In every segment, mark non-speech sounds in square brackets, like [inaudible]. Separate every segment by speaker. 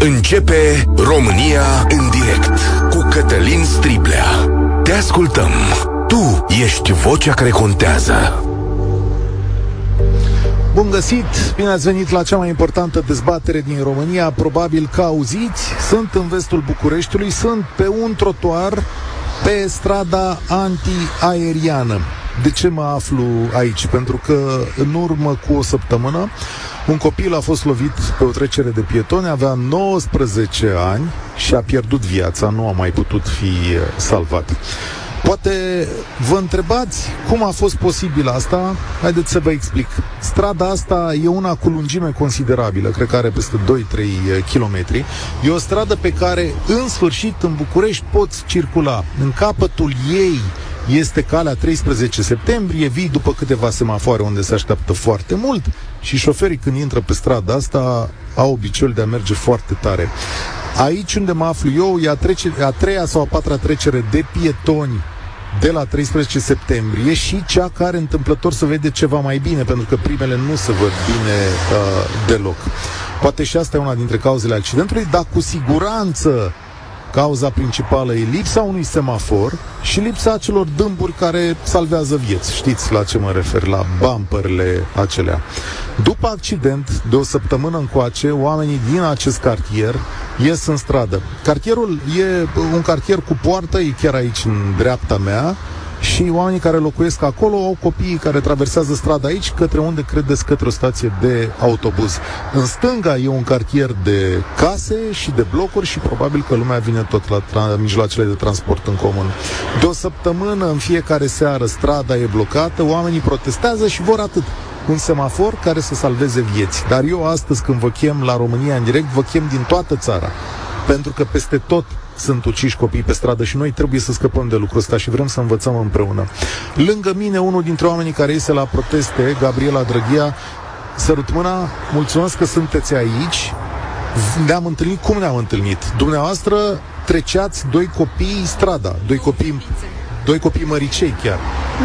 Speaker 1: Începe România în direct cu Cătălin Striblea. Te ascultăm. Tu ești vocea care contează.
Speaker 2: Bun găsit! Bine ați venit la cea mai importantă dezbatere din România. Probabil că auziți, sunt în vestul Bucureștiului, sunt pe un trotuar pe strada antiaeriană. De ce mă aflu aici? Pentru că în urmă cu o săptămână un copil a fost lovit pe o trecere de pietoni, avea 19 ani și a pierdut viața, nu a mai putut fi salvat. Poate vă întrebați cum a fost posibil asta? Haideți să vă explic. Strada asta e una cu lungime considerabilă, cred că are peste 2-3 km. E o stradă pe care, în sfârșit, în București poți circula. În capătul ei este calea 13 septembrie, vii după câteva semafoare unde se așteaptă foarte mult și șoferii când intră pe strada asta au obiceiul de a merge foarte tare. Aici unde mă aflu eu e a, trece, a treia sau a patra trecere de pietoni de la 13 septembrie și cea care întâmplător să vede ceva mai bine, pentru că primele nu se văd bine uh, deloc. Poate și asta e una dintre cauzele accidentului, dar cu siguranță Cauza principală e lipsa unui semafor și lipsa acelor dâmburi care salvează vieți. Știți la ce mă refer, la bumperele acelea. După accident, de o săptămână încoace, oamenii din acest cartier ies în stradă. Cartierul e un cartier cu poartă, e chiar aici în dreapta mea, și oamenii care locuiesc acolo au copiii care traversează strada aici către unde credeți către o stație de autobuz. În stânga e un cartier de case și de blocuri și probabil că lumea vine tot la tra- mijloacele de transport în comun. De o săptămână, în fiecare seară, strada e blocată, oamenii protestează și vor atât un semafor care să salveze vieți. Dar eu astăzi, când vă chem la România în direct, vă chem din toată țara. Pentru că peste tot sunt uciși copii pe stradă și noi trebuie să scăpăm de lucrul ăsta și vrem să învățăm împreună. Lângă mine, unul dintre oamenii care iese la proteste, Gabriela Drăghia, sărut mâna, mulțumesc că sunteți aici. Ne-am întâlnit, cum ne-am întâlnit? Dumneavoastră treceați doi copii strada, doi copii doi copii măricei chiar.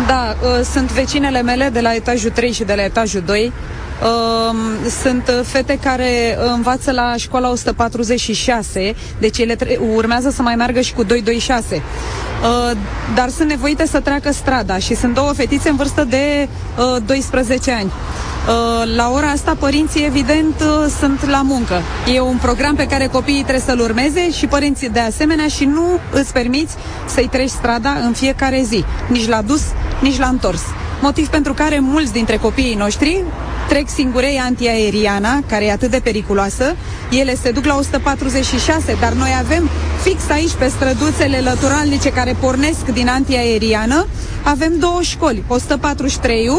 Speaker 3: Da, uh, sunt vecinele mele de la etajul 3 și de la etajul 2 sunt fete care învață la școala 146, deci ele tre- urmează să mai meargă și cu 226. Uh, dar sunt nevoite să treacă strada și sunt două fetițe în vârstă de uh, 12 ani. Uh, la ora asta, părinții, evident, uh, sunt la muncă. E un program pe care copiii trebuie să-l urmeze și părinții de asemenea și nu îți permiți să-i treci strada în fiecare zi, nici la dus, nici la întors. Motiv pentru care mulți dintre copiii noștri trec singurei antiaeriana, care e atât de periculoasă. Ele se duc la 146, dar noi avem fix aici pe străduțele lăturalnice care pornesc din antiaeriană, avem două școli, 143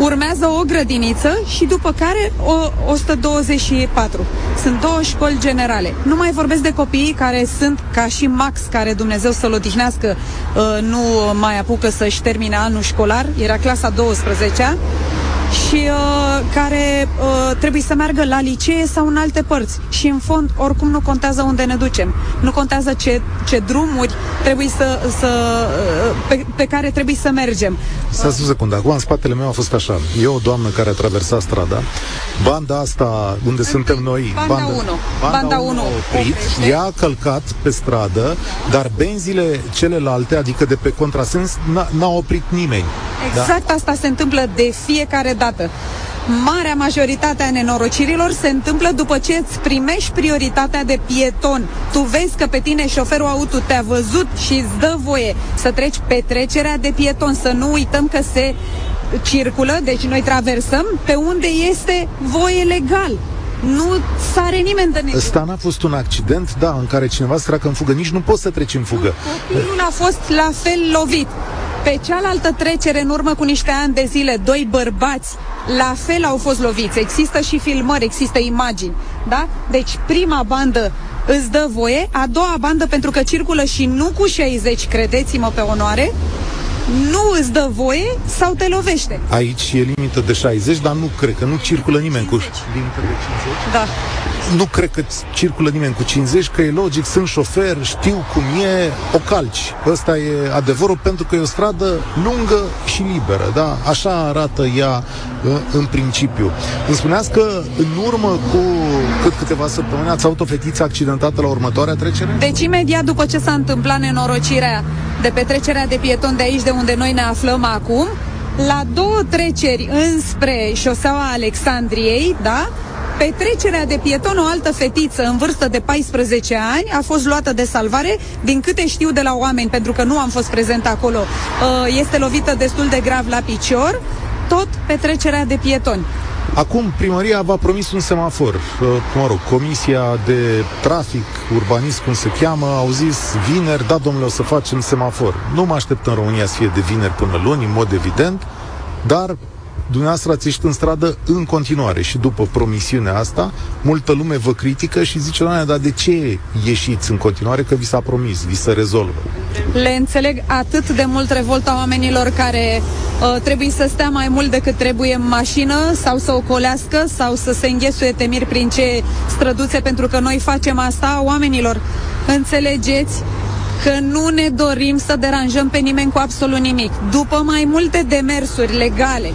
Speaker 3: urmează o grădiniță și după care o 124. Sunt două școli generale. Nu mai vorbesc de copiii care sunt ca și Max, care Dumnezeu să-l odihnească, uh, nu mai apucă să-și termine anul școlar, era clasa 12 și uh, care uh, trebuie să meargă la licee sau în alte părți. Și în fond, oricum nu contează unde ne ducem. Nu contează ce, ce drumuri trebuie să, să uh, pe, pe care trebuie să mergem.
Speaker 2: Să o secundă. Acum în spatele meu a fost așa. E o doamnă care a traversat strada. Banda asta unde în suntem noi,
Speaker 3: banda, banda 1,
Speaker 2: banda, banda 1 oprit, ea a călcat pe stradă, dar benzile celelalte, adică de pe contrasens, n-a oprit nimeni.
Speaker 3: Exact da? asta se întâmplă de fiecare dată. Marea majoritate a nenorocirilor se întâmplă după ce îți primești prioritatea de pieton. Tu vezi că pe tine șoferul auto te-a văzut și îți dă voie să treci pe trecerea de pieton. Să nu uităm că se circulă, deci noi traversăm pe unde este voie legal. Nu sare nimeni de negru.
Speaker 2: Ăsta n-a fost un accident, da, în care cineva se în fugă. Nici nu poți să treci în fugă.
Speaker 3: Copilul a fost la fel lovit. Pe cealaltă trecere, în urmă cu niște ani de zile, doi bărbați la fel au fost loviți. Există și filmări, există imagini. Da? Deci prima bandă îți dă voie, a doua bandă pentru că circulă și nu cu 60, credeți-mă pe onoare, nu îți dă voie sau te lovește.
Speaker 2: Aici e limită de 60, dar nu cred că nu circulă nimeni 50. cu
Speaker 3: limită de 50. Da.
Speaker 2: Nu cred că circulă nimeni cu 50, că e logic, sunt șofer, știu cum e, o calci. Ăsta e adevărul, pentru că e o stradă lungă și liberă, da? Așa arată ea în principiu. Îmi spuneați că în urmă cu cât câteva săptămâni ați avut o fetiță accidentată la următoarea trecere?
Speaker 3: Deci imediat după ce s-a întâmplat nenorocirea de petrecerea de pieton de aici de unde noi ne aflăm acum, la două treceri înspre șoseaua Alexandriei, da? Petrecerea de pieton, o altă fetiță în vârstă de 14 ani a fost luată de salvare, din câte știu de la oameni, pentru că nu am fost prezent acolo, uh, este lovită destul de grav la picior, tot petrecerea de pietoni.
Speaker 2: Acum, primăria v-a promis un semafor. Uh, mă rog, Comisia de Trafic, Urbanism, cum se cheamă, au zis vineri, da, domnule, o să facem semafor. Nu mă aștept în România să fie de vineri până luni, în mod evident, dar dumneavoastră ați ieșit în stradă în continuare și după promisiunea asta, multă lume vă critică și zice, doamne, dar de ce ieșiți în continuare că vi s-a promis, vi se rezolvă?
Speaker 3: Le înțeleg atât de mult revolta oamenilor care uh, trebuie să stea mai mult decât trebuie în mașină sau să ocolească sau să se înghesuie temiri prin ce străduțe pentru că noi facem asta oamenilor. Înțelegeți că nu ne dorim să deranjăm pe nimeni cu absolut nimic. După mai multe demersuri legale,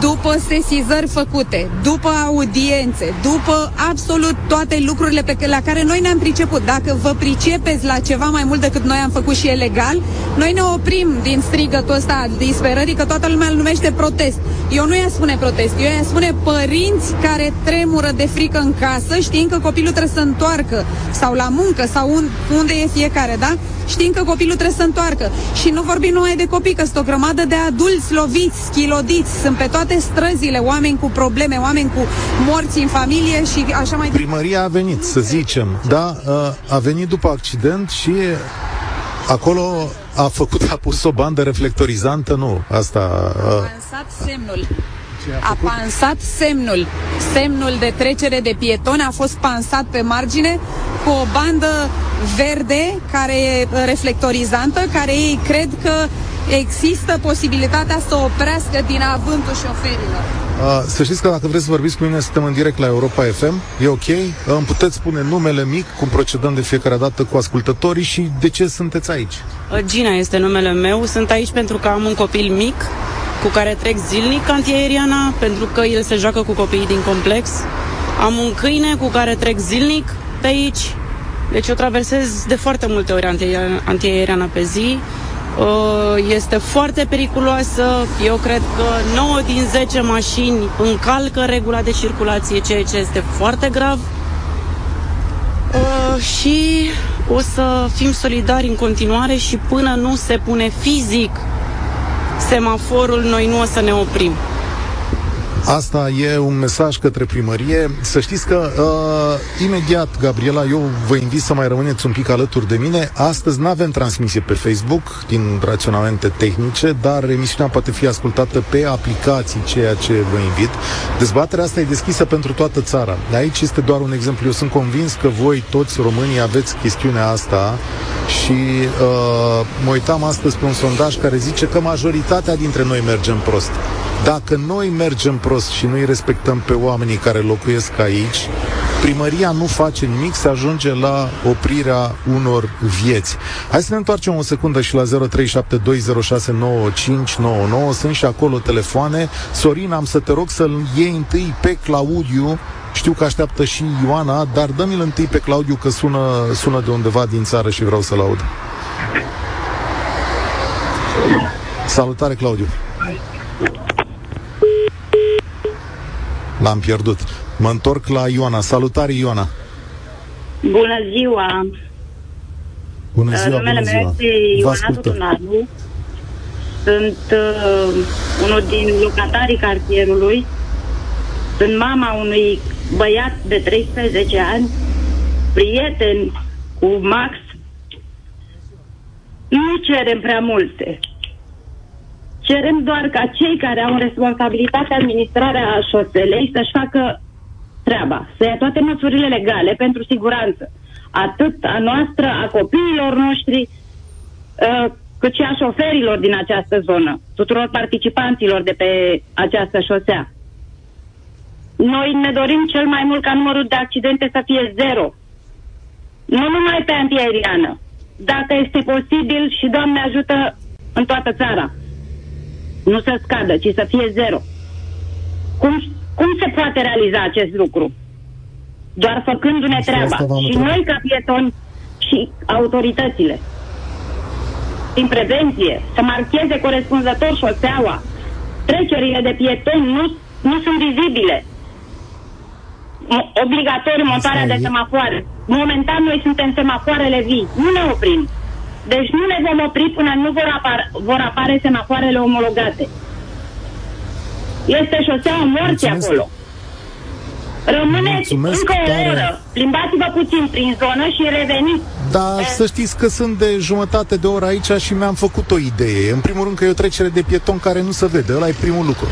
Speaker 3: după sesizări făcute, după audiențe, după absolut toate lucrurile pe la care noi ne-am priceput. Dacă vă pricepeți la ceva mai mult decât noi am făcut și e legal, noi ne oprim din strigătul ăsta al disperării, că toată lumea îl numește protest. Eu nu i-aș spune protest, eu i-aș spune părinți care tremură de frică în casă, știind că copilul trebuie să întoarcă, sau la muncă, sau un, unde e fiecare, da? Știind că copilul trebuie să întoarcă. Și nu vorbim numai de copii, că sunt o grămadă de adulți loviți, schilodiți, sunt pe toate străzile oameni cu probleme, oameni cu morți în familie și așa mai
Speaker 2: Primăria a venit, să zicem, da, a venit după accident și acolo a făcut, a pus o bandă reflectorizantă, nu, asta...
Speaker 3: A lansat semnul a pansat semnul. Semnul de trecere de pietoni a fost pansat pe margine cu o bandă verde care e reflectorizantă, care ei cred că există posibilitatea să oprească din avântul șoferilor.
Speaker 2: Uh, să știți că dacă vreți să vorbiți cu mine, suntem în direct la Europa FM, e ok? Îmi puteți spune numele mic, cum procedăm de fiecare dată cu ascultătorii și de ce sunteți aici?
Speaker 4: Gina este numele meu, sunt aici pentru că am un copil mic cu care trec zilnic antiaeriana, pentru că el se joacă cu copiii din complex. Am un câine cu care trec zilnic pe aici, deci eu traversez de foarte multe ori antiaeriana pe zi. Uh, este foarte periculoasă. Eu cred că 9 din 10 mașini încalcă regula de circulație, ceea ce este foarte grav. Uh, și o să fim solidari în continuare și până nu se pune fizic semaforul, noi nu o să ne oprim.
Speaker 2: Asta e un mesaj către primărie. Să știți că uh, imediat, Gabriela, eu vă invit să mai rămâneți un pic alături de mine. Astăzi nu avem transmisie pe Facebook din raționamente tehnice, dar emisiunea poate fi ascultată pe aplicații, ceea ce vă invit. Dezbaterea asta e deschisă pentru toată țara. De aici este doar un exemplu. Eu sunt convins că voi, toți românii, aveți chestiunea asta și uh, mă uitam astăzi pe un sondaj care zice că majoritatea dintre noi mergem prost. Dacă noi mergem prost și nu-i respectăm pe oamenii care locuiesc aici, primăria nu face nimic să ajunge la oprirea unor vieți. Hai să ne întoarcem o secundă și la 0372069599. Sunt și acolo telefoane. Sorin, am să te rog să-l iei întâi pe Claudiu știu că așteaptă și Ioana, dar dă-mi-l întâi pe Claudiu că sună, sună de undeva din țară și vreau să-l aud. Salutare, Claudiu! L-am pierdut. Mă întorc la Ioana. Salutare, Ioana!
Speaker 5: Bună ziua!
Speaker 2: Bună ziua,
Speaker 5: Numele
Speaker 2: bună ziua.
Speaker 5: meu este Ioana Tutunaru. Sunt uh, unul din locatarii cartierului. Sunt mama unui băiat de 13 ani, prieten cu Max. Nu cerem prea multe. Cerem doar ca cei care au responsabilitatea administrarea șoselei să-și facă treaba, să ia toate măsurile legale pentru siguranță, atât a noastră, a copiilor noștri, uh, cât și a șoferilor din această zonă, tuturor participanților de pe această șosea. Noi ne dorim cel mai mult ca numărul de accidente să fie zero. Nu numai pe antiaeriană. Dacă este posibil și Doamne ajută în toată țara. Nu să scadă, ci să fie zero. Cum, cum se poate realiza acest lucru? Doar făcându-ne treaba. Și noi ca pietoni și autoritățile. Din prevenție, să marcheze corespunzător șoseaua. Trecerile de pietoni nu, nu sunt vizibile. Obligatoriu montarea de semafoare. Momentan noi suntem semafoarele vii. Nu ne oprim. Deci nu ne vom opri până nu vor, apar, vor apare semafoarele omologate. Este șoseaua morții acolo. Rămâneți Mulțumesc încă o tare. oră. Plimbați-vă puțin prin zonă și reveniți.
Speaker 2: Da, e... să știți că sunt de jumătate de oră aici și mi-am făcut o idee. În primul rând că e o trecere de pieton care nu se vede. Ăla e primul lucru.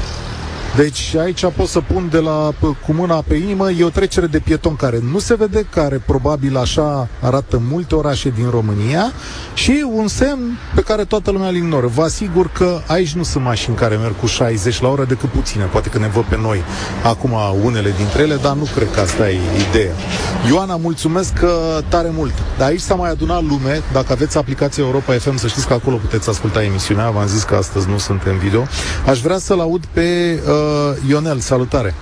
Speaker 2: Deci aici pot să pun de la cu mâna pe inimă, e o trecere de pieton care nu se vede, care probabil așa arată multe orașe din România și un semn pe care toată lumea îl ignoră. Vă asigur că aici nu sunt mașini care merg cu 60 la oră decât puține, poate că ne văd pe noi acum unele dintre ele, dar nu cred că asta e ideea. Ioana, mulțumesc că tare mult. Dar aici s-a mai adunat lume, dacă aveți aplicația Europa FM, să știți că acolo puteți asculta emisiunea, v-am zis că astăzi nu sunt în video. Aș vrea să-l aud pe uh, Ionel, salutare!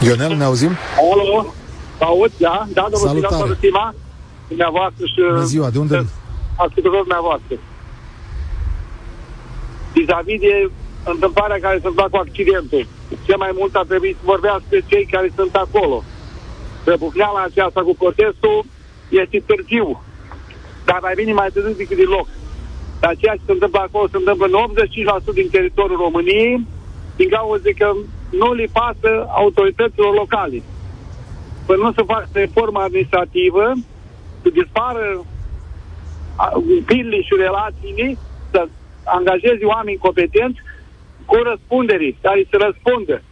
Speaker 2: Ionel, ne auzim?
Speaker 6: Alo, aud, da, da, domnul Salutare. Sima, dumneavoastră și...
Speaker 2: Bună ziua, de unde?
Speaker 6: Ascultătorul dumneavoastră. Vis-a-vis de întâmplarea care se întâmplă cu accidentul. Ce mai mult ar trebui să vorbească cei care sunt acolo. Răbucneala aceasta cu protestul este târziu dar mai bine mai târziu decât deloc. Dar ceea ce se întâmplă acolo se întâmplă în 85% din teritoriul României, din cauza că nu le pasă autorităților locale. Până nu se facă reforma administrativă, să dispară pilele și relațiile, să angajeze oameni competenți cu răspundere, care să răspundă.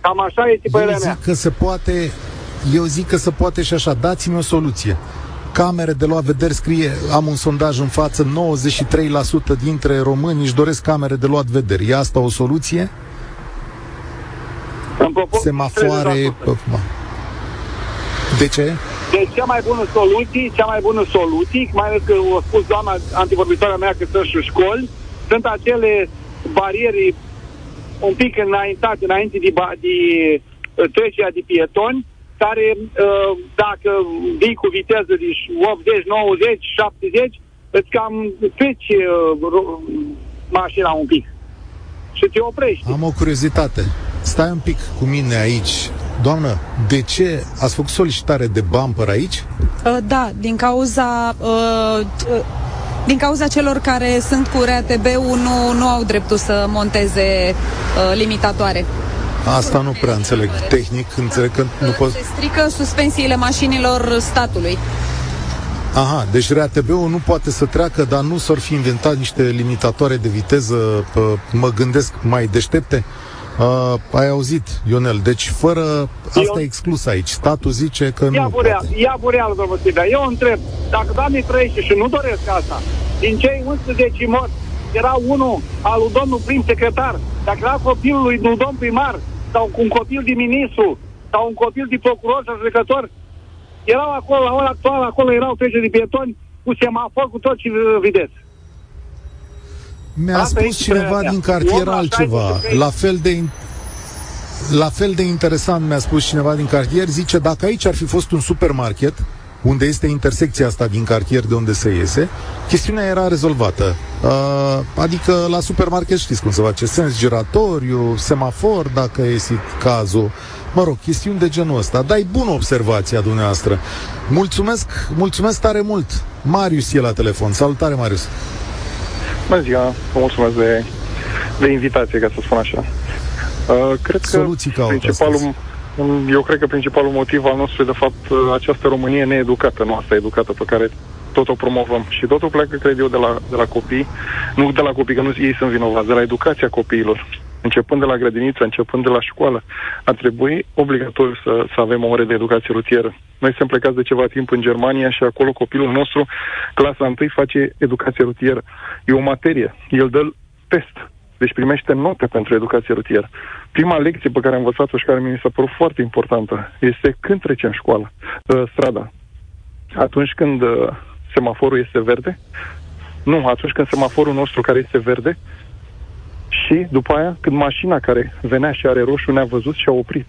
Speaker 6: Cam așa este părerea mea.
Speaker 2: că se poate, eu zic că se poate și așa. Dați-mi o soluție camere de luat vederi, scrie, am un sondaj în față, 93% dintre români își doresc camere de luat vederi. E asta o soluție? Semafoare... De ce?
Speaker 6: Deci cea mai bună soluție, cea mai bună soluție, mai ales că o spus doamna antivorbitoarea mea că sunt și școli, sunt acele bariere un pic înaintate, înainte de, de trecerea de pietoni, care uh, dacă vii cu viteză de 80, 90, 70, îți cam treci uh, mașina un pic și te oprești.
Speaker 2: Am o curiozitate. Stai un pic cu mine aici. Doamnă, de ce ați făcut solicitare de bumper aici?
Speaker 3: Uh, da, din cauza uh, uh, din cauza celor care sunt cu RATB-ul nu, nu au dreptul să monteze uh, limitatoare.
Speaker 2: Asta nu prea înțeleg. Tehnic, înțeleg că nu pot...
Speaker 3: Se strică suspensiile mașinilor statului.
Speaker 2: Aha, deci RATB-ul nu poate să treacă, dar nu s-ar fi inventat niște limitatoare de viteză, mă gândesc, mai deștepte? Uh, ai auzit, Ionel, deci fără... Asta eu... e exclus aici. Statul zice că ia nu
Speaker 6: bureal, poate. Ia bureal, domnul Silvia. Eu întreb, dacă doamne trăiește și nu doresc asta, din cei 11 morți, era unul al lui domnul prim secretar, dacă era copilul lui domn primar, sau un copil de ministru, sau un copil de procuror sau judecător, erau acolo, la ora actuală, acolo erau treceri de pietoni cu semafor, cu tot ce vedeți.
Speaker 2: Mi-a Asta spus cineva din cartier altceva, la fel de la fel de interesant mi-a spus cineva din cartier, zice, dacă aici ar fi fost un supermarket, unde este intersecția asta din cartier de unde se iese, chestiunea era rezolvată. Uh, adică la supermarket știți cum se face, sens giratoriu, semafor, dacă este cazul. Mă rog, chestiuni de genul ăsta. Dar e bună observația dumneavoastră. Mulțumesc, mulțumesc tare mult. Marius e la telefon. Salutare, Marius.
Speaker 7: Bună ziua, vă mulțumesc de, de invitație, ca să spun așa. Uh, cred că
Speaker 2: Soluții
Speaker 7: principalul, astăzi eu cred că principalul motiv al nostru e, de fapt, această Românie needucată, nu asta educată pe care tot o promovăm. Și totul pleacă, cred eu, de la, de la copii, nu de la copii, că nu ei sunt vinovați, de la educația copiilor. începând de la grădiniță, începând de la școală, ar trebui obligatoriu să, să avem o ore de educație rutieră. Noi suntem plecați de ceva timp în Germania și acolo copilul nostru, clasa 1, face educație rutieră. E o materie, el dă test, deci primește note pentru educație rutieră. Prima lecție pe care am învățat-o și care mi s-a părut foarte importantă este când trecem școala, uh, strada. Atunci când uh, semaforul este verde, nu, atunci când semaforul nostru care este verde și după aia când mașina care venea și are roșu ne-a văzut și a oprit.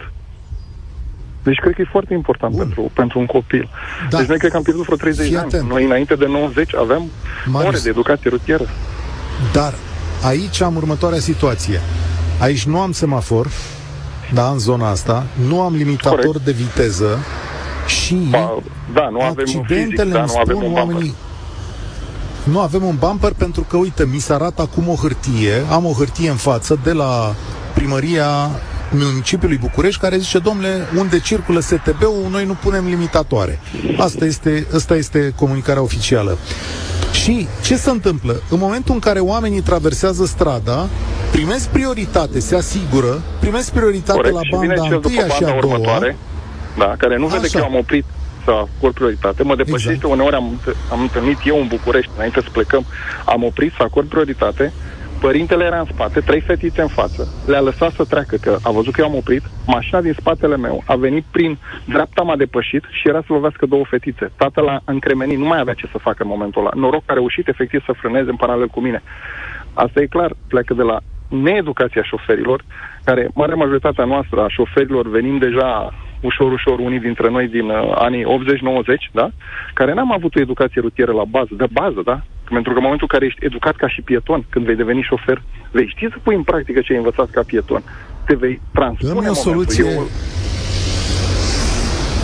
Speaker 7: Deci cred că e foarte important pentru, pentru un copil. Da. Deci noi cred că am pierdut vreo 30 Fii de ani. Atent. Noi înainte de 90 aveam Marius. ore de educație rutieră.
Speaker 2: Dar aici am următoarea situație. Aici nu am semafor, da, în zona asta, nu am limitator Corect. de viteză și
Speaker 7: ba, da, nu avem accidentele fizic, da, nu avem un oamenii,
Speaker 2: nu avem un bumper pentru că, uite, mi s-a arată acum o hârtie, am o hârtie în față de la primăria municipiului București care zice, domnule, unde circulă STB-ul, noi nu punem limitatoare. Asta este, asta este comunicarea oficială. Și ce se întâmplă? În momentul în care oamenii traversează strada, primesc prioritate, se asigură, primesc prioritate Corect. la banda întâia și a doua.
Speaker 7: Da, care nu vede Așa. că eu am oprit să acord prioritate. Mă depășește, exact. uneori am, am întâlnit eu în București, înainte să plecăm, am oprit să acord prioritate, Părintele era în spate, trei fetițe în față, le-a lăsat să treacă, că a văzut că eu am oprit, mașina din spatele meu a venit prin dreapta, m-a depășit și era să lovească două fetițe. Tatăl a încremenit, nu mai avea ce să facă în momentul ăla. Noroc că a reușit efectiv să frâneze în paralel cu mine. Asta e clar, pleacă de la needucația șoferilor, care, marea majoritatea noastră a șoferilor venim deja ușor, ușor, unii dintre noi din uh, anii 80-90, da? Care n-am avut o educație rutieră la bază, de bază, da? Pentru că în momentul în care ești educat ca și pieton, când vei deveni șofer, vei ști să pui în practică ce ai învățat ca pieton. Te vei transpune
Speaker 2: Dă-mi o soluție, Eu...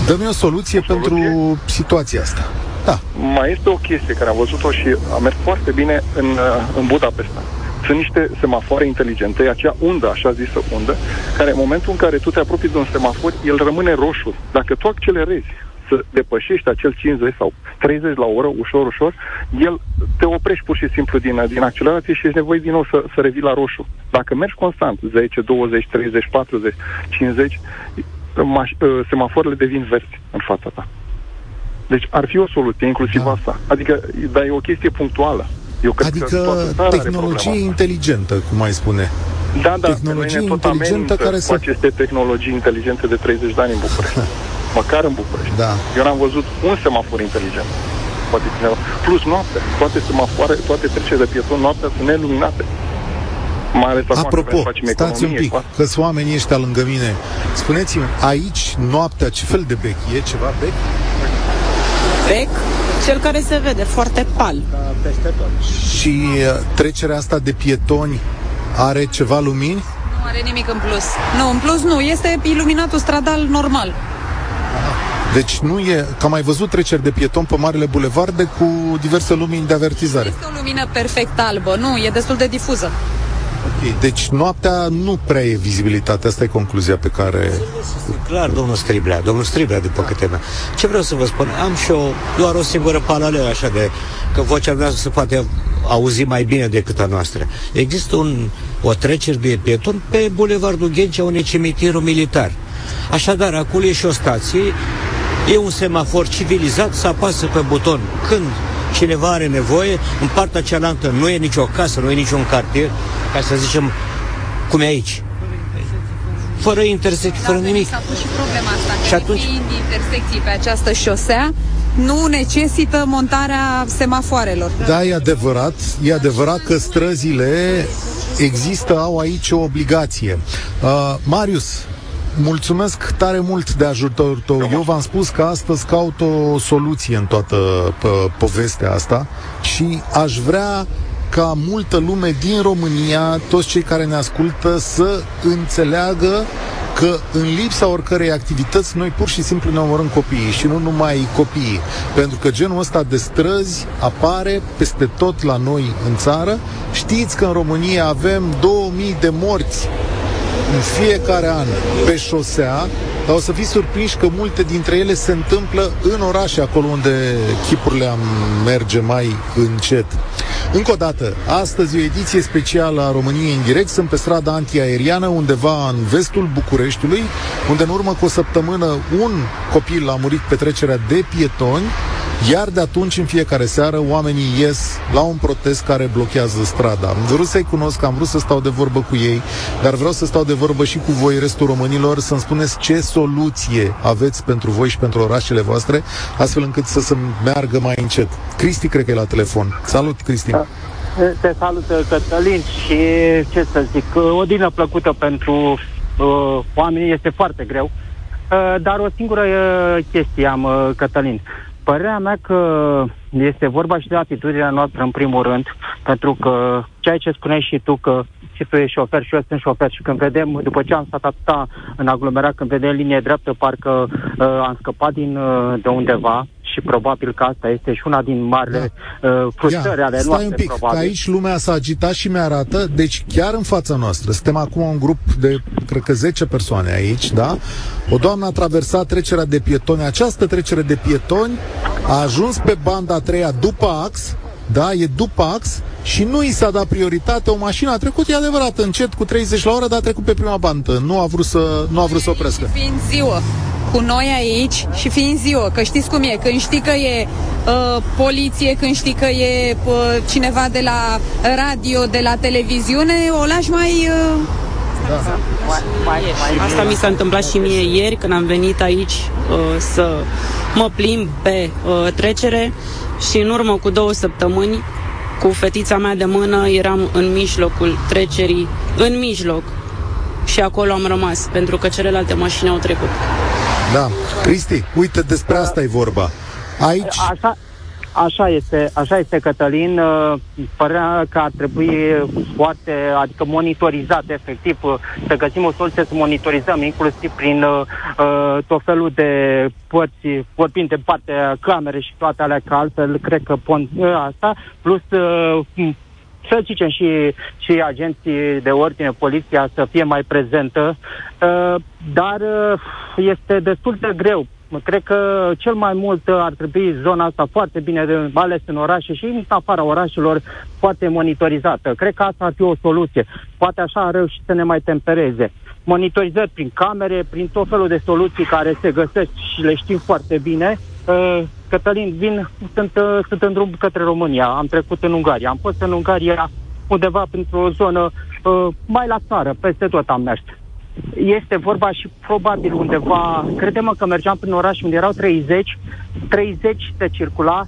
Speaker 2: Dă-mi o soluție o pentru soluție? situația asta. Da.
Speaker 7: Mai este o chestie care am văzut-o și a mers foarte bine în, uh, în Budapesta sunt niște semafoare inteligente, acea undă, așa zisă undă, care în momentul în care tu te apropii de un semafor, el rămâne roșu. Dacă tu accelerezi să depășești acel 50 sau 30 la oră, ușor, ușor, el te oprești pur și simplu din, din accelerație și ești nevoie din nou să, să revii la roșu. Dacă mergi constant, 10, 20, 30, 40, 50, maș- ă, semafoarele devin verzi în fața ta. Deci ar fi o soluție, inclusiv da. asta. Adică, dar e o chestie punctuală.
Speaker 2: Eu cred adică că tehnologie inteligentă, cum mai spune.
Speaker 7: Da, da, tehnologie inteligentă care să... cu aceste tehnologii inteligente de 30 de ani în București. [laughs] Măcar în București.
Speaker 2: Da.
Speaker 7: Eu n-am văzut un semafor inteligent. Poate cineva. Plus noapte. Toate semafoare, toate trecerile de pieton noaptea sunt neluminate. Mai ales
Speaker 2: Apropo, stați un pic, că sunt oamenii ăștia lângă mine. Spuneți-mi, aici, noaptea, ce fel de bec? E ceva bec?
Speaker 4: Bec? Cel care se vede foarte pal.
Speaker 2: peste tot. Și uh, trecerea asta de pietoni are ceva lumini?
Speaker 3: Nu are nimic în plus. Nu, în plus nu. Este iluminatul stradal normal.
Speaker 2: Deci nu e, că am mai văzut treceri de pieton pe Marele Bulevarde cu diverse lumini de avertizare.
Speaker 3: Este o lumină perfect albă, nu, e destul de difuză.
Speaker 2: Ok, deci noaptea nu prea e vizibilitatea, asta e concluzia pe care...
Speaker 8: Clar, domnul Striblea, domnul Striblea, după câte mea. Ce vreau să vă spun, am și eu doar o singură paralelă așa de că vocea mea se poate auzi mai bine decât a noastră. Există un, o trecere de pieton pe Bulevardul Ghencea, unui cimitirul militar. Așadar, acolo e și o stație, e un semafor civilizat, să apasă pe buton când cineva are nevoie, în partea cealaltă nu e nicio casă, nu e niciun cartier, ca să zicem cum e aici. Fără intersecții, fără nimic.
Speaker 3: S-a pus și problema asta. Și atunci... Fiind intersecții pe această șosea, nu necesită montarea semafoarelor.
Speaker 2: Da, e adevărat. E adevărat că străzile există, au aici o obligație. Uh, Marius, mulțumesc tare mult de ajutorul tău. Eu v-am spus că astăzi caut o soluție în toată povestea asta și aș vrea ca multă lume din România, toți cei care ne ascultă, să înțeleagă că în lipsa oricărei activități noi pur și simplu ne omorâm copiii și nu numai copiii. Pentru că genul ăsta de străzi apare peste tot la noi în țară. Știți că în România avem 2000 de morți în fiecare an pe șosea, dar o să fiți surprinși că multe dintre ele se întâmplă în orașe, acolo unde chipurile am merge mai încet. Încă o dată, astăzi o ediție specială a României în direct. Sunt pe strada antiaeriană, undeva în vestul Bucureștiului, unde în urmă cu o săptămână un copil a murit pe trecerea de pietoni iar de atunci, în fiecare seară, oamenii ies la un protest care blochează strada. Am vrut să-i cunosc, am vrut să stau de vorbă cu ei, dar vreau să stau de vorbă și cu voi, restul românilor, să-mi spuneți ce soluție aveți pentru voi și pentru orașele voastre, astfel încât să se meargă mai încet. Cristi, cred că e la telefon. Salut, Cristi! Da.
Speaker 9: Te salut, Cătălin, și ce să zic, o dină plăcută pentru uh, oamenii este foarte greu, uh, dar o singură uh, chestie am, uh, Cătălin. Părerea mea că este vorba și de atitudinea noastră în primul rând, pentru că ceea ce spuneai și tu, că și tu ești șofer și eu sunt șofer și când vedem, după ce am stat atâta în aglomerat, când vedem linie dreaptă, parcă uh, am scăpat din uh, de undeva, și probabil că asta este și una din marile da. uh, frustrări ale
Speaker 2: Stai
Speaker 9: noastre.
Speaker 2: un pic,
Speaker 9: probabil.
Speaker 2: că aici lumea s-a agitat și mi-arată, deci chiar în fața noastră, suntem acum un grup de, cred că 10 persoane aici, da? O doamnă a traversat trecerea de pietoni, această trecere de pietoni a ajuns pe banda a treia după ax, da, e după ax și nu i s-a dat prioritate, o mașină a trecut, e adevărat, încet cu 30 la oră, dar a trecut pe prima bandă, nu a vrut să, nu a vrut să oprească.
Speaker 3: Fiind ziua cu noi aici și fiind ziua, că știți cum e, când știi că e uh, poliție, când știi că e uh, cineva de la radio, de la televiziune, o lași mai... Uh,
Speaker 4: da. Asta mi s-a întâmplat și mie ieri când am venit aici uh, să mă plimb pe uh, trecere și în urmă cu două săptămâni cu fetița mea de mână eram în mijlocul trecerii, în mijloc și acolo am rămas pentru că celelalte mașini au trecut.
Speaker 2: Da. Cristi, uite, despre asta e vorba. Aici...
Speaker 9: Așa, Așa este, așa este, Cătălin. Uh, părea că ar trebui foarte, adică monitorizat, efectiv, uh, să găsim o soluție să monitorizăm, inclusiv prin uh, uh, tot felul de părți, vorbim de partea camere și toate alea, că altfel cred că pon uh, asta, plus uh, să zicem și, și agenții de ordine, poliția să fie mai prezentă, uh, dar uh, este destul de greu. Cred că cel mai mult ar trebui zona asta foarte bine, de, ales în orașe și în afara orașelor, foarte monitorizată. Cred că asta ar fi o soluție. Poate așa ar reuși să ne mai tempereze. Monitorizări prin camere, prin tot felul de soluții care se găsesc și le știm foarte bine. Uh, Cătălin, vin, sunt, uh, sunt în drum către România. Am trecut în Ungaria. Am fost în Ungaria undeva printr-o zonă uh, mai la țară, peste tot am mers. Este vorba și probabil undeva, credem că mergeam prin oraș unde erau 30, 30 de circula,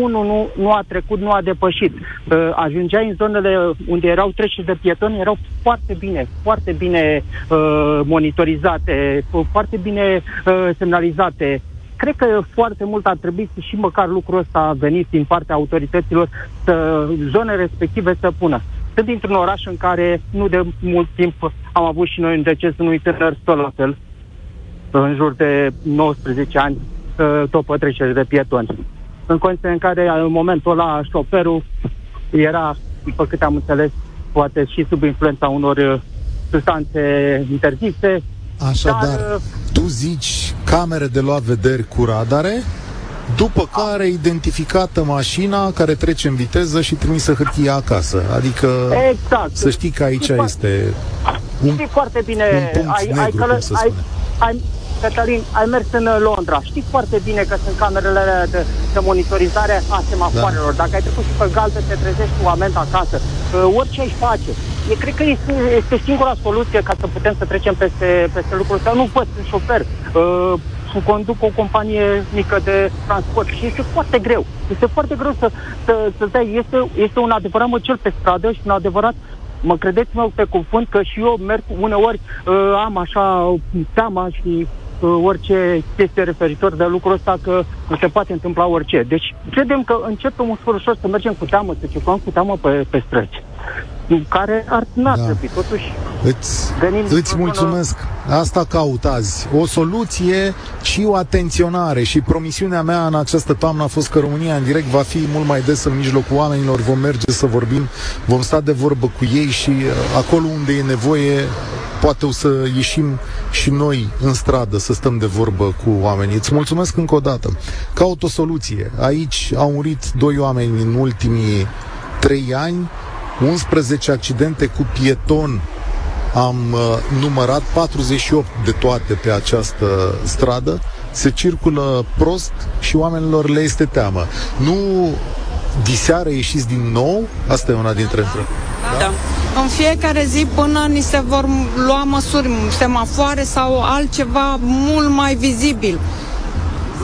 Speaker 9: unul nu, nu a trecut, nu a depășit. Uh, ajungeai în zonele unde erau treceri de pietoni, erau foarte bine, foarte bine uh, monitorizate, foarte bine uh, semnalizate cred că foarte mult ar trebui să și măcar lucrul ăsta a venit din partea autorităților să zone respective să pună. Sunt dintr-un oraș în care nu de mult timp am avut și noi un deces unui tânăr tot la fel, în jur de 19 ani, ă, tot pe de pietoni. În condiții în care în momentul ăla șoferul era, după câte am înțeles, poate și sub influența unor ă, substanțe interzise.
Speaker 2: Așadar, dar, tu zici camere de luat vederi cu radare, după care identificată mașina care trece în viteză și trimisă hârtia acasă. Adică
Speaker 9: exact.
Speaker 2: să știi că aici știi este un,
Speaker 9: știi foarte bine,
Speaker 2: un punct
Speaker 9: ai,
Speaker 2: negru,
Speaker 9: ai, călă,
Speaker 2: cum să
Speaker 9: ai, ai, Cătălin, ai mers în uh, Londra. Știi foarte bine că sunt camerele de, de monitorizare a semafoarelor. Da. Dacă ai trecut și pe galbe, te trezești cu amend acasă. Uh, orice ai face. E, cred că este, este singura soluție ca să putem să trecem peste, peste lucruri ăsta. Nu pot, sunt șofer. Uh, conduc o companie mică de transport și este foarte greu. Este foarte greu să, să, să dai. Este, este un adevărat măcel pe stradă și un adevărat mă credeți-mă pe cuvânt că și eu merg uneori, uh, am așa teama și uh, orice chestie referitor de lucrul ăsta că nu se poate întâmpla orice. Deci credem că începem ușor ușor să mergem cu teamă, să circulăm cu teamă pe, pe străzi care ar n-ar da. trebui. Totuși,
Speaker 2: îți, îți mulțumesc. Asta caut azi. O soluție și o atenționare. Și promisiunea mea în această toamnă a fost că România în direct va fi mult mai des în mijlocul oamenilor. Vom merge să vorbim, vom sta de vorbă cu ei și uh, acolo unde e nevoie poate o să ieșim și noi în stradă să stăm de vorbă cu oamenii. Îți mulțumesc încă o dată. Caut o soluție. Aici au murit doi oameni în ultimii 3 ani, 11 accidente cu pieton am uh, numărat 48 de toate pe această stradă. Se circulă prost și oamenilor le este teamă. Nu diseară ieșiți din nou? Asta e una dintre întrebări.
Speaker 10: Da. da. În fiecare zi până ni se vor lua măsuri, semafoare sau altceva mult mai vizibil.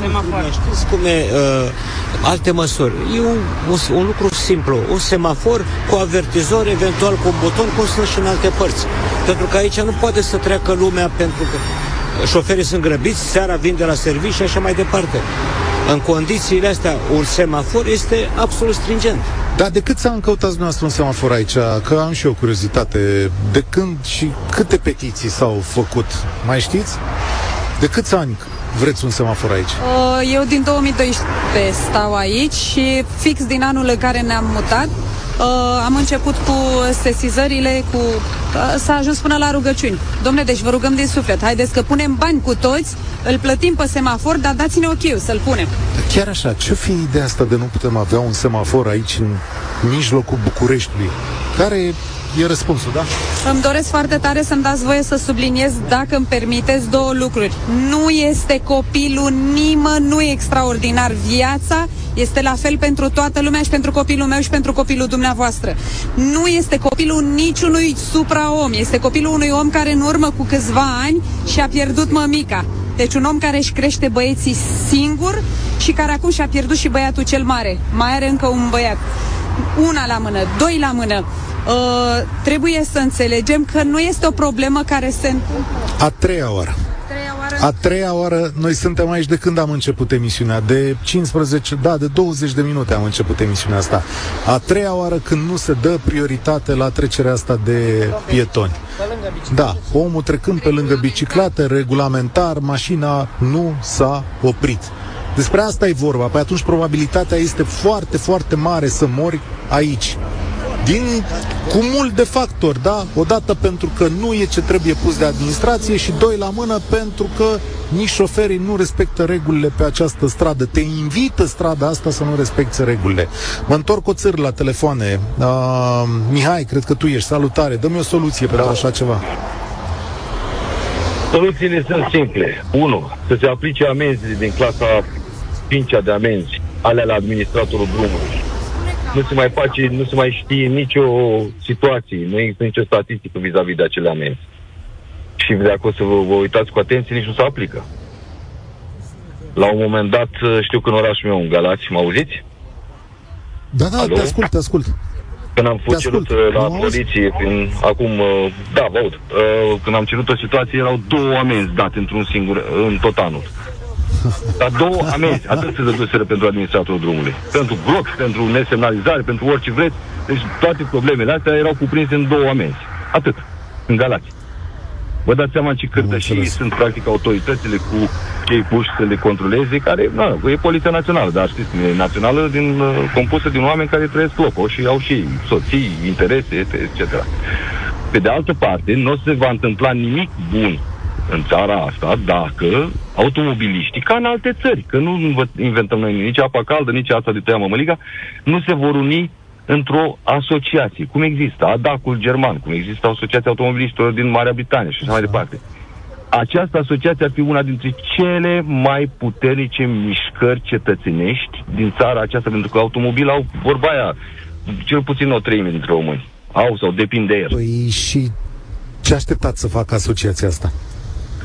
Speaker 8: Semafoare. Știți cum e uh, alte măsuri? E un, un, un lucru simplu. Un semafor cu avertizor, eventual cu un buton, cum sunt și în alte părți. Pentru că aici nu poate să treacă lumea pentru că șoferii sunt grăbiți, seara vin de la serviciu și așa mai departe. În condițiile astea, un semafor este absolut stringent.
Speaker 2: Dar de cât s-a încăutat dumneavoastră un semafor aici? Că am și eu curiozitate. De când și câte petiții s-au făcut? Mai știți? De câți ani vreți un semafor aici?
Speaker 3: Uh, eu din 2012 stau aici și fix din anul în care ne-am mutat, uh, am început cu sesizările, cu uh, s-a ajuns până la rugăciuni. Domne, deci vă rugăm din suflet, haideți că punem bani cu toți, îl plătim pe semafor, dar dați-ne ok să-l punem.
Speaker 2: Chiar așa, ce fi ideea asta de nu putem avea un semafor aici în mijlocul Bucureștiului? Care e răspunsul, da?
Speaker 3: Îmi doresc foarte tare să-mi dați voie să subliniez, dacă îmi permiteți, două lucruri. Nu este copilul nimănui extraordinar. Viața este la fel pentru toată lumea și pentru copilul meu și pentru copilul dumneavoastră. Nu este copilul niciunui supraom. Este copilul unui om care în urmă cu câțiva ani și-a pierdut mămica. Deci un om care își crește băieții singur și care acum și-a pierdut și băiatul cel mare. Mai are încă un băiat. Una la mână, doi la mână. Uh, trebuie să înțelegem că nu este o problemă care se întâmplă.
Speaker 2: A treia oară. A treia oară, noi suntem aici de când am început emisiunea, de 15, da, de 20 de minute am început emisiunea asta. A treia oară când nu se dă prioritate la trecerea asta de pietoni. Da, omul trecând pe lângă biciclată, regulamentar, mașina nu s-a oprit. Despre asta e vorba. Păi atunci probabilitatea este foarte, foarte mare să mori aici din cumul de factori, da? Odată pentru că nu e ce trebuie pus de administrație și doi la mână pentru că nici șoferii nu respectă regulile pe această stradă. Te invită strada asta să nu respecte regulile. Mă întorc o țări la telefoane. Uh, Mihai, cred că tu ești. Salutare. Dă-mi o soluție pentru da. așa ceva.
Speaker 11: Soluțiile sunt simple. 1. Să se aplice amenzi din clasa 5 de amenzi, alea la administratorul drumului nu se mai face, nu se mai știe nicio situație, nu există nicio statistică vis-a-vis de acele amenzi. Și dacă o să vă, vă uitați cu atenție, nici nu se aplică. La un moment dat, știu că în orașul meu, în Galați, mă auziți?
Speaker 2: Da, da, Alo? te ascult, te ascult.
Speaker 11: Când am fost cerut uh, la poliție, prin, acum, uh, da, vă aud, uh, când am cerut o situație, erau două amenzi date într-un singur, în tot anul. Dar două amenzi, atât se dăduseră pentru administratorul drumului. Pentru bloc, pentru nesemnalizare, pentru orice vreți. Deci toate problemele astea erau cuprinse în două amenzi. Atât. În Galați. Vă dați seama ce cârtășii sunt practic autoritățile cu cei puși să le controleze, care, nu, e Poliția Națională, dar știți, e națională din, uh, compusă din oameni care trăiesc locul și au și soții, interese, etc. Pe de altă parte, nu se va întâmpla nimic bun în țara asta dacă automobiliștii, ca în alte țări, că nu inventăm noi nici apa caldă, nici asta de tăia mămăliga, nu se vor uni într-o asociație, cum există ADAC-ul german, cum există Asociația Automobiliștilor din Marea Britanie și așa mai departe. Această asociație ar fi una dintre cele mai puternice mișcări cetățenești din țara aceasta, pentru că automobil au, vorba aia, cel puțin o treime dintre români. Au sau depind de el.
Speaker 2: Păi și ce așteptați să facă asociația asta?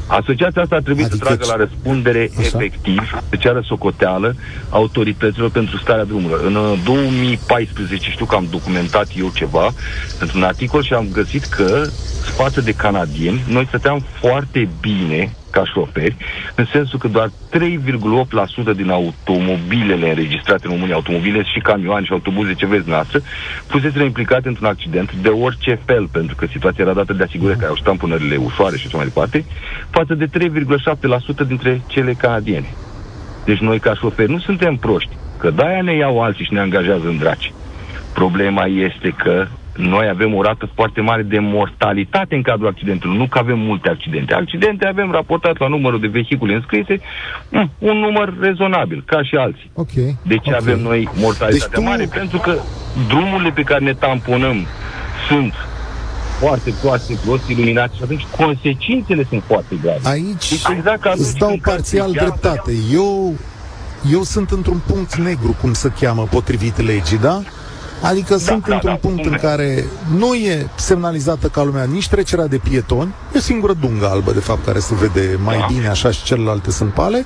Speaker 11: Asociația asta trebuie adică să tragă la răspundere așa? efectiv, să ceară socoteală autorităților pentru starea drumurilor. În 2014 uh, știu că am documentat eu ceva într-un articol și am găsit că față de canadieni, noi stăteam foarte bine ca șoferi, în sensul că doar 3,8% din automobilele înregistrate în România, automobile și camioane și autobuze, ce vezi noastră, fuseseră implicate într-un accident de orice fel, pentru că situația era dată de asigurări, că au ștampunările ușoare și așa mai departe, față de 3,7% dintre cele canadiene. Deci noi ca șoferi nu suntem proști, că de-aia ne iau alții și ne angajează în draci. Problema este că noi avem o rată foarte mare de mortalitate în cadrul accidentelor. Nu că avem multe accidente. Accidente avem raportat la numărul de vehicule înscrise mm, un număr rezonabil, ca și alții.
Speaker 2: Okay.
Speaker 11: De ce
Speaker 2: okay.
Speaker 11: avem noi mortalitate deci tu... mare? Pentru că drumurile pe care ne tamponăm sunt foarte proaste, prost iluminate și atunci consecințele sunt foarte grave.
Speaker 2: Aici deci exact ca îți dau parțial dreptate. Eu, eu sunt într-un punct negru, cum se cheamă, potrivit legii, da? Adică da, sunt da, într-un da, punct în care nu e semnalizată ca lumea nici trecerea de pietoni, e o singură dungă albă, de fapt, care se vede mai da. bine așa și celelalte sunt pale,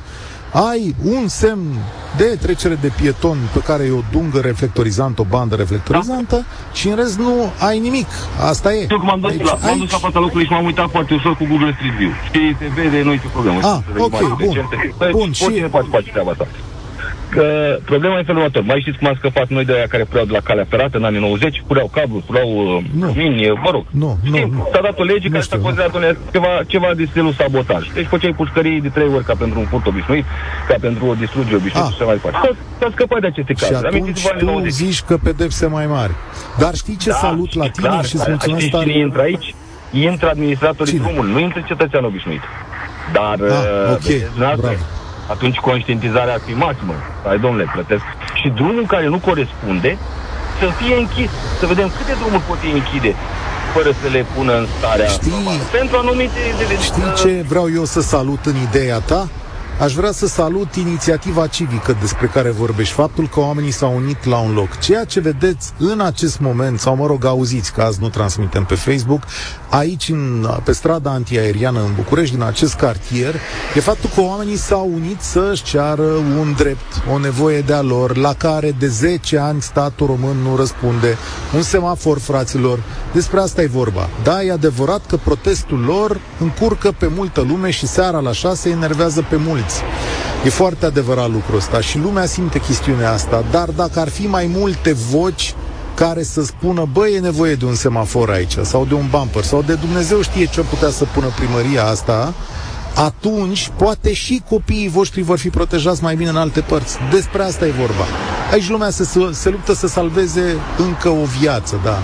Speaker 2: ai un semn de trecere de pieton pe care e o dungă reflectorizantă, o bandă reflectorizantă da. și în rest nu ai nimic. Asta e.
Speaker 11: Eu cum am dus, deci, la, m-am dus la fața locului și m-am uitat foarte ușor cu Google Street View. Și se vede, nu e problemă.
Speaker 2: Ah, ok, bun. Bun, și...
Speaker 11: Oricine poate face treaba asta că problema e felul următor. Mai știți cum am scăpat noi de aia care pureau de la calea ferată în anii 90? Pureau cabluri, pureau uh, nu. mini, mă rog.
Speaker 2: Nu, nu, nu.
Speaker 11: S-a dat o lege care s-a considerat ceva, ceva de stilul sabotaj. Deci făceai pușcării de trei ori ca pentru un furt obișnuit, ca pentru o distrugere obișnuită ah. și așa mai departe. S-a scăpat de aceste cazuri.
Speaker 2: Și atunci tu zici că pedepse mai mari. Dar știi ce da, salut la tine clar, și îți mulțumesc tare?
Speaker 11: Cine intră aici? Intră administratorii drumului, nu intră cetățean obișnuit. Dar,
Speaker 2: ah, ok, bravo
Speaker 11: atunci conștientizarea ar fi maximă. Hai, domnule, plătesc. Și drumul care nu corespunde să fie închis. Să vedem câte drumuri pot închide fără să le pună în starea
Speaker 2: Știi,
Speaker 11: pentru anumite...
Speaker 2: Știi ce vreau eu să salut în ideea ta? Aș vrea să salut inițiativa civică despre care vorbești, faptul că oamenii s-au unit la un loc. Ceea ce vedeți în acest moment, sau mă rog, auziți că azi nu transmitem pe Facebook, aici în, pe strada antiaeriană în București, din acest cartier, e faptul că oamenii s-au unit să-și ceară un drept, o nevoie de-a lor, la care de 10 ani statul român nu răspunde. Un semafor, fraților, despre asta e vorba. Da, e adevărat că protestul lor încurcă pe multă lume și seara la 6 enervează pe mulți. E foarte adevărat lucrul ăsta și lumea simte chestiunea asta, dar dacă ar fi mai multe voci care să spună, bă, e nevoie de un semafor aici, sau de un bumper, sau de Dumnezeu știe ce putea să pună primăria asta, atunci poate și copiii voștri vor fi protejați mai bine în alte părți. Despre asta e vorba. Aici lumea se, se luptă să salveze încă o viață, da.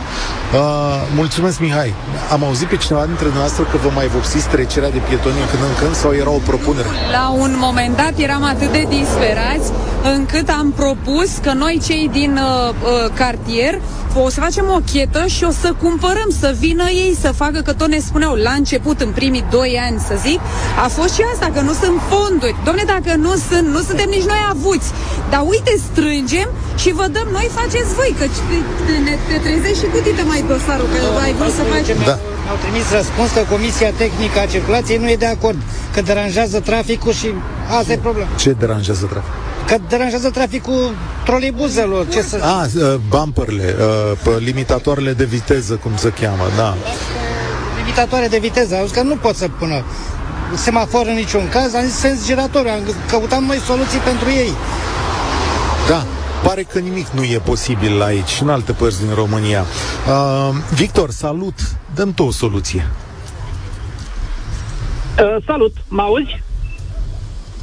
Speaker 2: Uh, mulțumesc, Mihai. Am auzit pe cineva dintre dumneavoastră că vă mai vopsiți trecerea de pietoni când în când sau era o propunere?
Speaker 3: La un moment dat eram atât de disperați încât am propus că noi cei din uh, uh, cartier o să facem o chetă și o să cumpărăm, să vină ei să facă, că tot ne spuneau la început, în primii doi ani, să zic, a fost și asta, că nu sunt fonduri. Domne, dacă nu sunt, nu suntem nici noi avuți. Dar uite, strângem și vă dăm noi, faceți voi, că ne, te trezești și cu tine mai dosarul, că da, ai vrut să faci...
Speaker 12: Da. Au trimis răspuns că Comisia Tehnică a Circulației nu e de acord, că deranjează traficul și asta e problema.
Speaker 2: Ce deranjează traficul?
Speaker 12: Că deranjează traficul troleibuzelor. Ce să...
Speaker 2: A, uh, bumperle, uh, limitatoarele de viteză, cum se cheamă, da.
Speaker 12: Limitatoare de viteză, au zis că nu pot să pună semafor în niciun caz, am zis sens giratoriu, am căutat noi soluții pentru ei.
Speaker 2: Da, pare că nimic nu e posibil aici și în alte părți din România. Uh, Victor, salut! Dăm tu o soluție.
Speaker 13: Uh, salut! Mă auzi?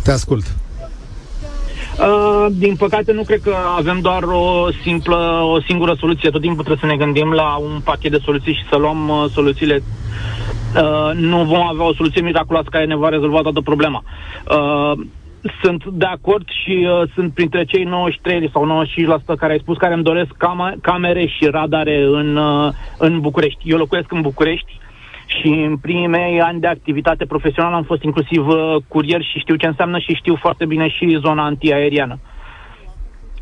Speaker 2: Te ascult.
Speaker 13: Uh, din păcate, nu cred că avem doar o simplă, o singură soluție. Tot timpul trebuie să ne gândim la un pachet de soluții și să luăm uh, soluțiile. Uh, nu vom avea o soluție miraculoasă care ne va rezolva toată problema. Uh, sunt de acord și uh, sunt printre cei 93 sau 95% care ai spus care îmi doresc cam- camere și radare în, uh, în București. Eu locuiesc în București și în primii mei ani de activitate profesională am fost inclusiv uh, curier și știu ce înseamnă și știu foarte bine și zona antiaeriană.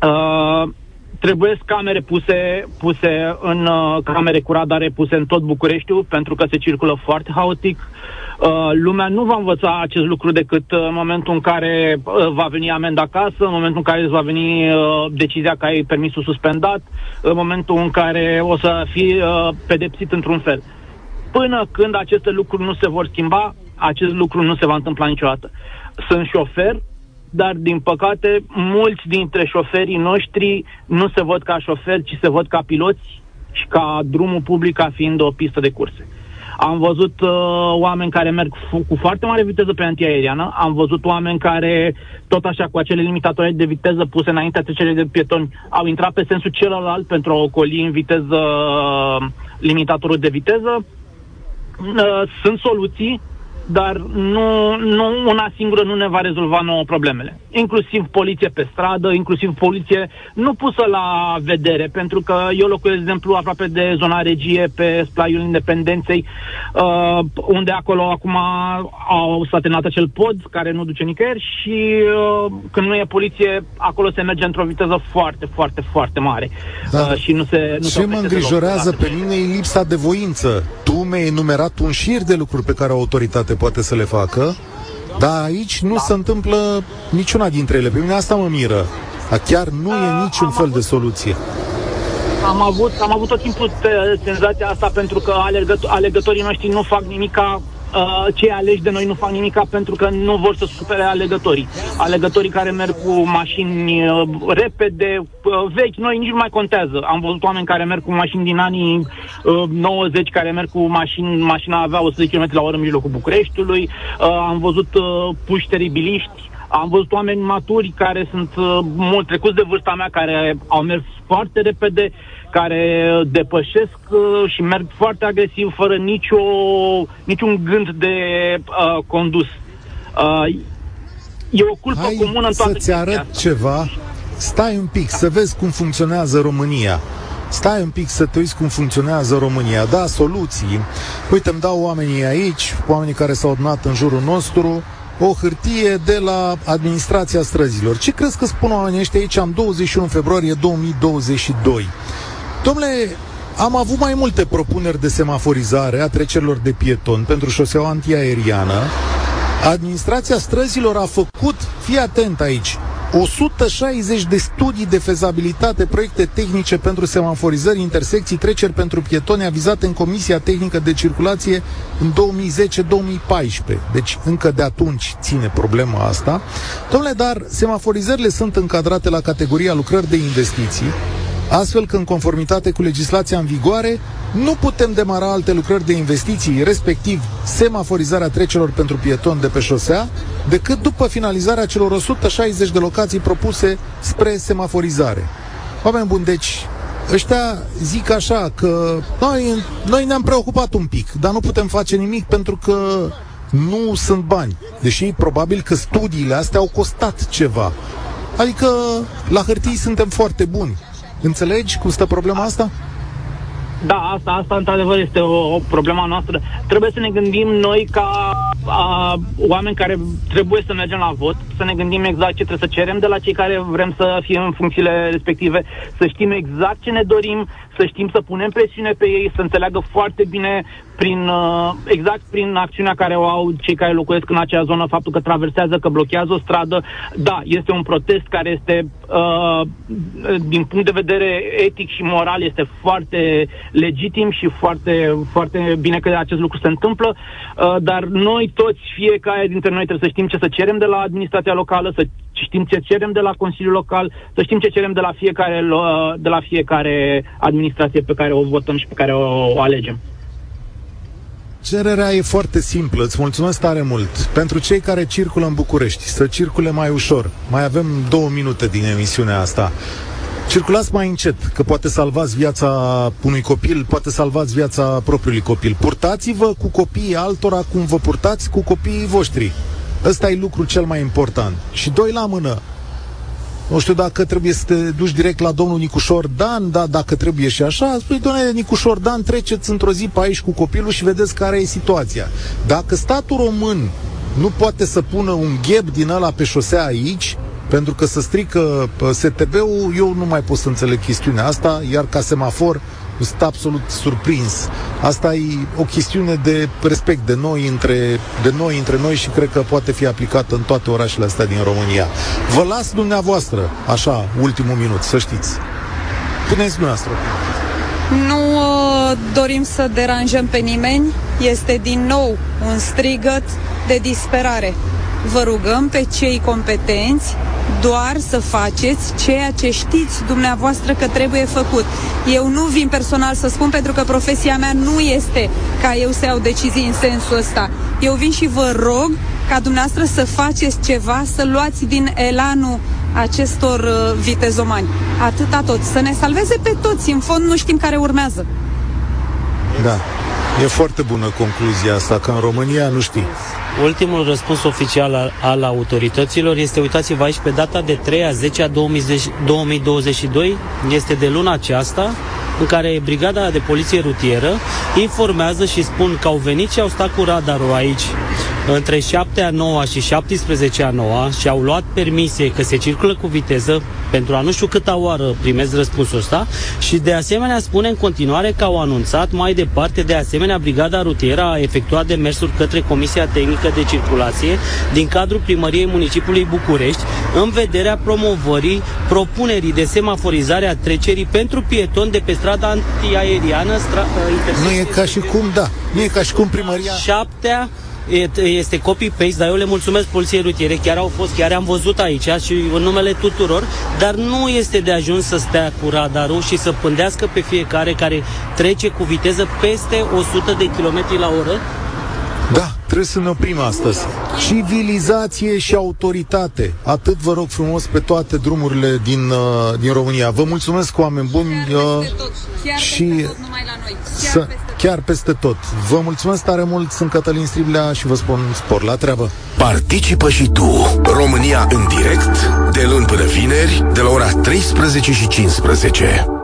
Speaker 13: Uh, trebuie camere puse, puse în uh, camere cu radare puse în tot Bucureștiul pentru că se circulă foarte haotic. Uh, lumea nu va învăța acest lucru decât uh, în momentul în care uh, va veni amenda acasă, în momentul în care îți va veni uh, decizia că ai permisul suspendat, în momentul în care o să fii uh, pedepsit într-un fel. Uh, Până când aceste lucruri nu se vor schimba, acest lucru nu se va întâmpla niciodată. Sunt șofer, dar din păcate mulți dintre șoferii noștri nu se văd ca șoferi, ci se văd ca piloți și ca drumul public ca fiind o pistă de curse. Am văzut uh, oameni care merg f- cu foarte mare viteză pe antiaeriană, am văzut oameni care, tot așa, cu acele limitatori de viteză puse înaintea trecerii de pietoni, au intrat pe sensul celălalt pentru a ocoli în viteză uh, limitatorul de viteză. Uh, sunt soluții, dar nu, nu una singură nu ne va rezolva nouă problemele. Inclusiv poliție pe stradă, inclusiv poliție nu pusă la vedere, pentru că eu locuiesc, de exemplu, aproape de zona regie, pe splaiul Independenței, uh, unde acolo acum au statenat acel pod care nu duce nicăieri și uh, când nu e poliție, acolo se merge într-o viteză foarte, foarte, foarte mare.
Speaker 2: Da.
Speaker 13: Uh, și nu se nu se
Speaker 2: Ce mă
Speaker 13: oprește
Speaker 2: îngrijorează
Speaker 13: deloc.
Speaker 2: pe mine e lipsa de voință. Tu mi-ai enumerat un șir de lucruri pe care o autoritate poate să le facă, dar aici nu se întâmplă niciuna dintre ele. Pe mine asta mă miră. Dar chiar nu e niciun fel de soluție.
Speaker 13: Am avut, am avut tot timpul te- senzația asta pentru că alergăt- alegătorii noștri nu fac nimica Uh, cei aleși de noi nu fac nimica pentru că nu vor să supere alegătorii. Alegătorii care merg cu mașini uh, repede, uh, vechi, noi nici nu mai contează. Am văzut oameni care merg cu mașini din anii uh, 90, care merg cu mașini, mașina avea 100 km la oră în mijlocul Bucureștiului. Uh, am văzut uh, puși teribiliști am văzut oameni maturi care sunt uh, mult trecuți de vârsta mea, care au mers foarte repede, care depășesc uh, și merg foarte agresiv, fără nicio, niciun gând de uh, condus. Uh, e o culpă
Speaker 2: Hai
Speaker 13: comună în toată
Speaker 2: să-ți arăt
Speaker 13: chestia
Speaker 2: ceva. Stai un pic să vezi cum funcționează România. Stai un pic să te uiți cum funcționează România. Da, soluții. Uite, îmi dau oamenii aici, oamenii care s-au adunat în jurul nostru, o hârtie de la administrația străzilor. Ce crezi că spun oamenii ăștia aici în 21 februarie 2022? Domnule, am avut mai multe propuneri de semaforizare a trecerilor de pieton pentru șoseaua antiaeriană. Administrația străzilor a făcut, fii atent aici, 160 de studii de fezabilitate, proiecte tehnice pentru semaforizări, intersecții, treceri pentru pietoni avizate în Comisia Tehnică de Circulație în 2010-2014. Deci încă de atunci ține problema asta. Domnule, dar semaforizările sunt încadrate la categoria lucrări de investiții, astfel că în conformitate cu legislația în vigoare nu putem demara alte lucrări de investiții, respectiv semaforizarea trecerilor pentru pietoni de pe șosea, decât după finalizarea celor 160 de locații propuse spre semaforizare. Oameni buni, deci ăștia zic așa că noi, noi ne-am preocupat un pic, dar nu putem face nimic pentru că nu sunt bani. Deși probabil că studiile astea au costat ceva. Adică la hârtii suntem foarte buni. Înțelegi cum stă problema asta?
Speaker 13: Da, asta, asta într-adevăr este o, o problema noastră. Trebuie să ne gândim noi ca a, oameni care trebuie să mergem la vot, să ne gândim exact ce trebuie să cerem de la cei care vrem să fie în funcțiile respective, să știm exact ce ne dorim, să știm să punem presiune pe ei, să înțeleagă foarte bine prin, uh, exact prin acțiunea care o au cei care locuiesc în acea zonă, faptul că traversează, că blochează o stradă. Da, este un protest care este, uh, din punct de vedere etic și moral, este foarte legitim și foarte, foarte bine că acest lucru se întâmplă, uh, dar noi toți, fiecare dintre noi trebuie să știm ce să cerem de la administrația locală, să știm ce cerem de la Consiliul Local, să știm ce cerem de la fiecare, lo- de la fiecare administrație pe care o votăm și pe care o, o alegem.
Speaker 2: Cererea e foarte simplă, îți mulțumesc tare mult. Pentru cei care circulă în București, să circule mai ușor. Mai avem două minute din emisiunea asta. Circulați mai încet, că poate salvați viața unui copil, poate salvați viața propriului copil. Purtați-vă cu copiii altora cum vă purtați cu copiii voștri. Ăsta e lucru cel mai important. Și doi la mână, nu știu dacă trebuie să te duci direct la domnul Nicușor Dan, da, dacă trebuie și așa, spui, doamne, Nicușor Dan, treceți într-o zi pe aici cu copilul și vedeți care e situația. Dacă statul român nu poate să pună un gheb din ăla pe șosea aici, pentru că să strică uh, STB-ul, eu nu mai pot să înțeleg chestiunea asta, iar ca semafor sunt absolut surprins. Asta e o chestiune de respect de noi între, de noi între noi și cred că poate fi aplicată în toate orașele astea din România. Vă las dumneavoastră, așa, ultimul minut, să știți. Puneți dumneavoastră.
Speaker 3: Nu uh, dorim să deranjăm pe nimeni, este din nou un strigăt de disperare. Vă rugăm pe cei competenți, doar să faceți ceea ce știți dumneavoastră că trebuie făcut. Eu nu vin personal să spun pentru că profesia mea nu este ca eu să iau decizii în sensul ăsta. Eu vin și vă rog ca dumneavoastră să faceți ceva, să luați din elanul acestor uh, vitezomani. Atâta tot. Să ne salveze pe toți. În fond nu știm care urmează.
Speaker 2: Da. E foarte bună concluzia asta, că în România nu știi.
Speaker 14: Ultimul răspuns oficial al, al autorităților este, uitați-vă aici, pe data de 3 a 10 a 2022, este de luna aceasta, în care Brigada de Poliție Rutieră informează și spun că au venit și au stat cu radarul aici între 7 a 9 și 17 a 9 și au luat permisie că se circulă cu viteză pentru a nu știu câta oară primez răspunsul ăsta și de asemenea spune în continuare că au anunțat mai departe de asemenea Brigada Rutieră a efectuat demersuri către Comisia Tehnică de Circulație din cadrul Primăriei Municipiului București în vederea promovării propunerii de semaforizare a trecerii pentru pietoni de pe strada antiaeriană stra-
Speaker 2: Nu e ca și cum, da, nu e ca și cum primăria...
Speaker 14: Șaptea este copy-paste, dar eu le mulțumesc poliției rutiere, chiar au fost, chiar am văzut aici și în numele tuturor, dar nu este de ajuns să stea cu radarul și să pândească pe fiecare care trece cu viteză peste 100 de km la oră
Speaker 2: da, trebuie să ne oprim astăzi. Civilizație și autoritate. Atât vă rog frumos pe toate drumurile din, uh, din România. Vă mulțumesc, oameni buni.
Speaker 3: Chiar peste tot. Chiar și peste tot, numai la noi. Chiar, să, peste tot.
Speaker 2: Chiar peste tot. Vă mulțumesc tare mult. Sunt Cătălin Striblea și vă spun spor la treabă.
Speaker 1: Participă și tu. România în direct, de luni până vineri, de la ora 13 și 15.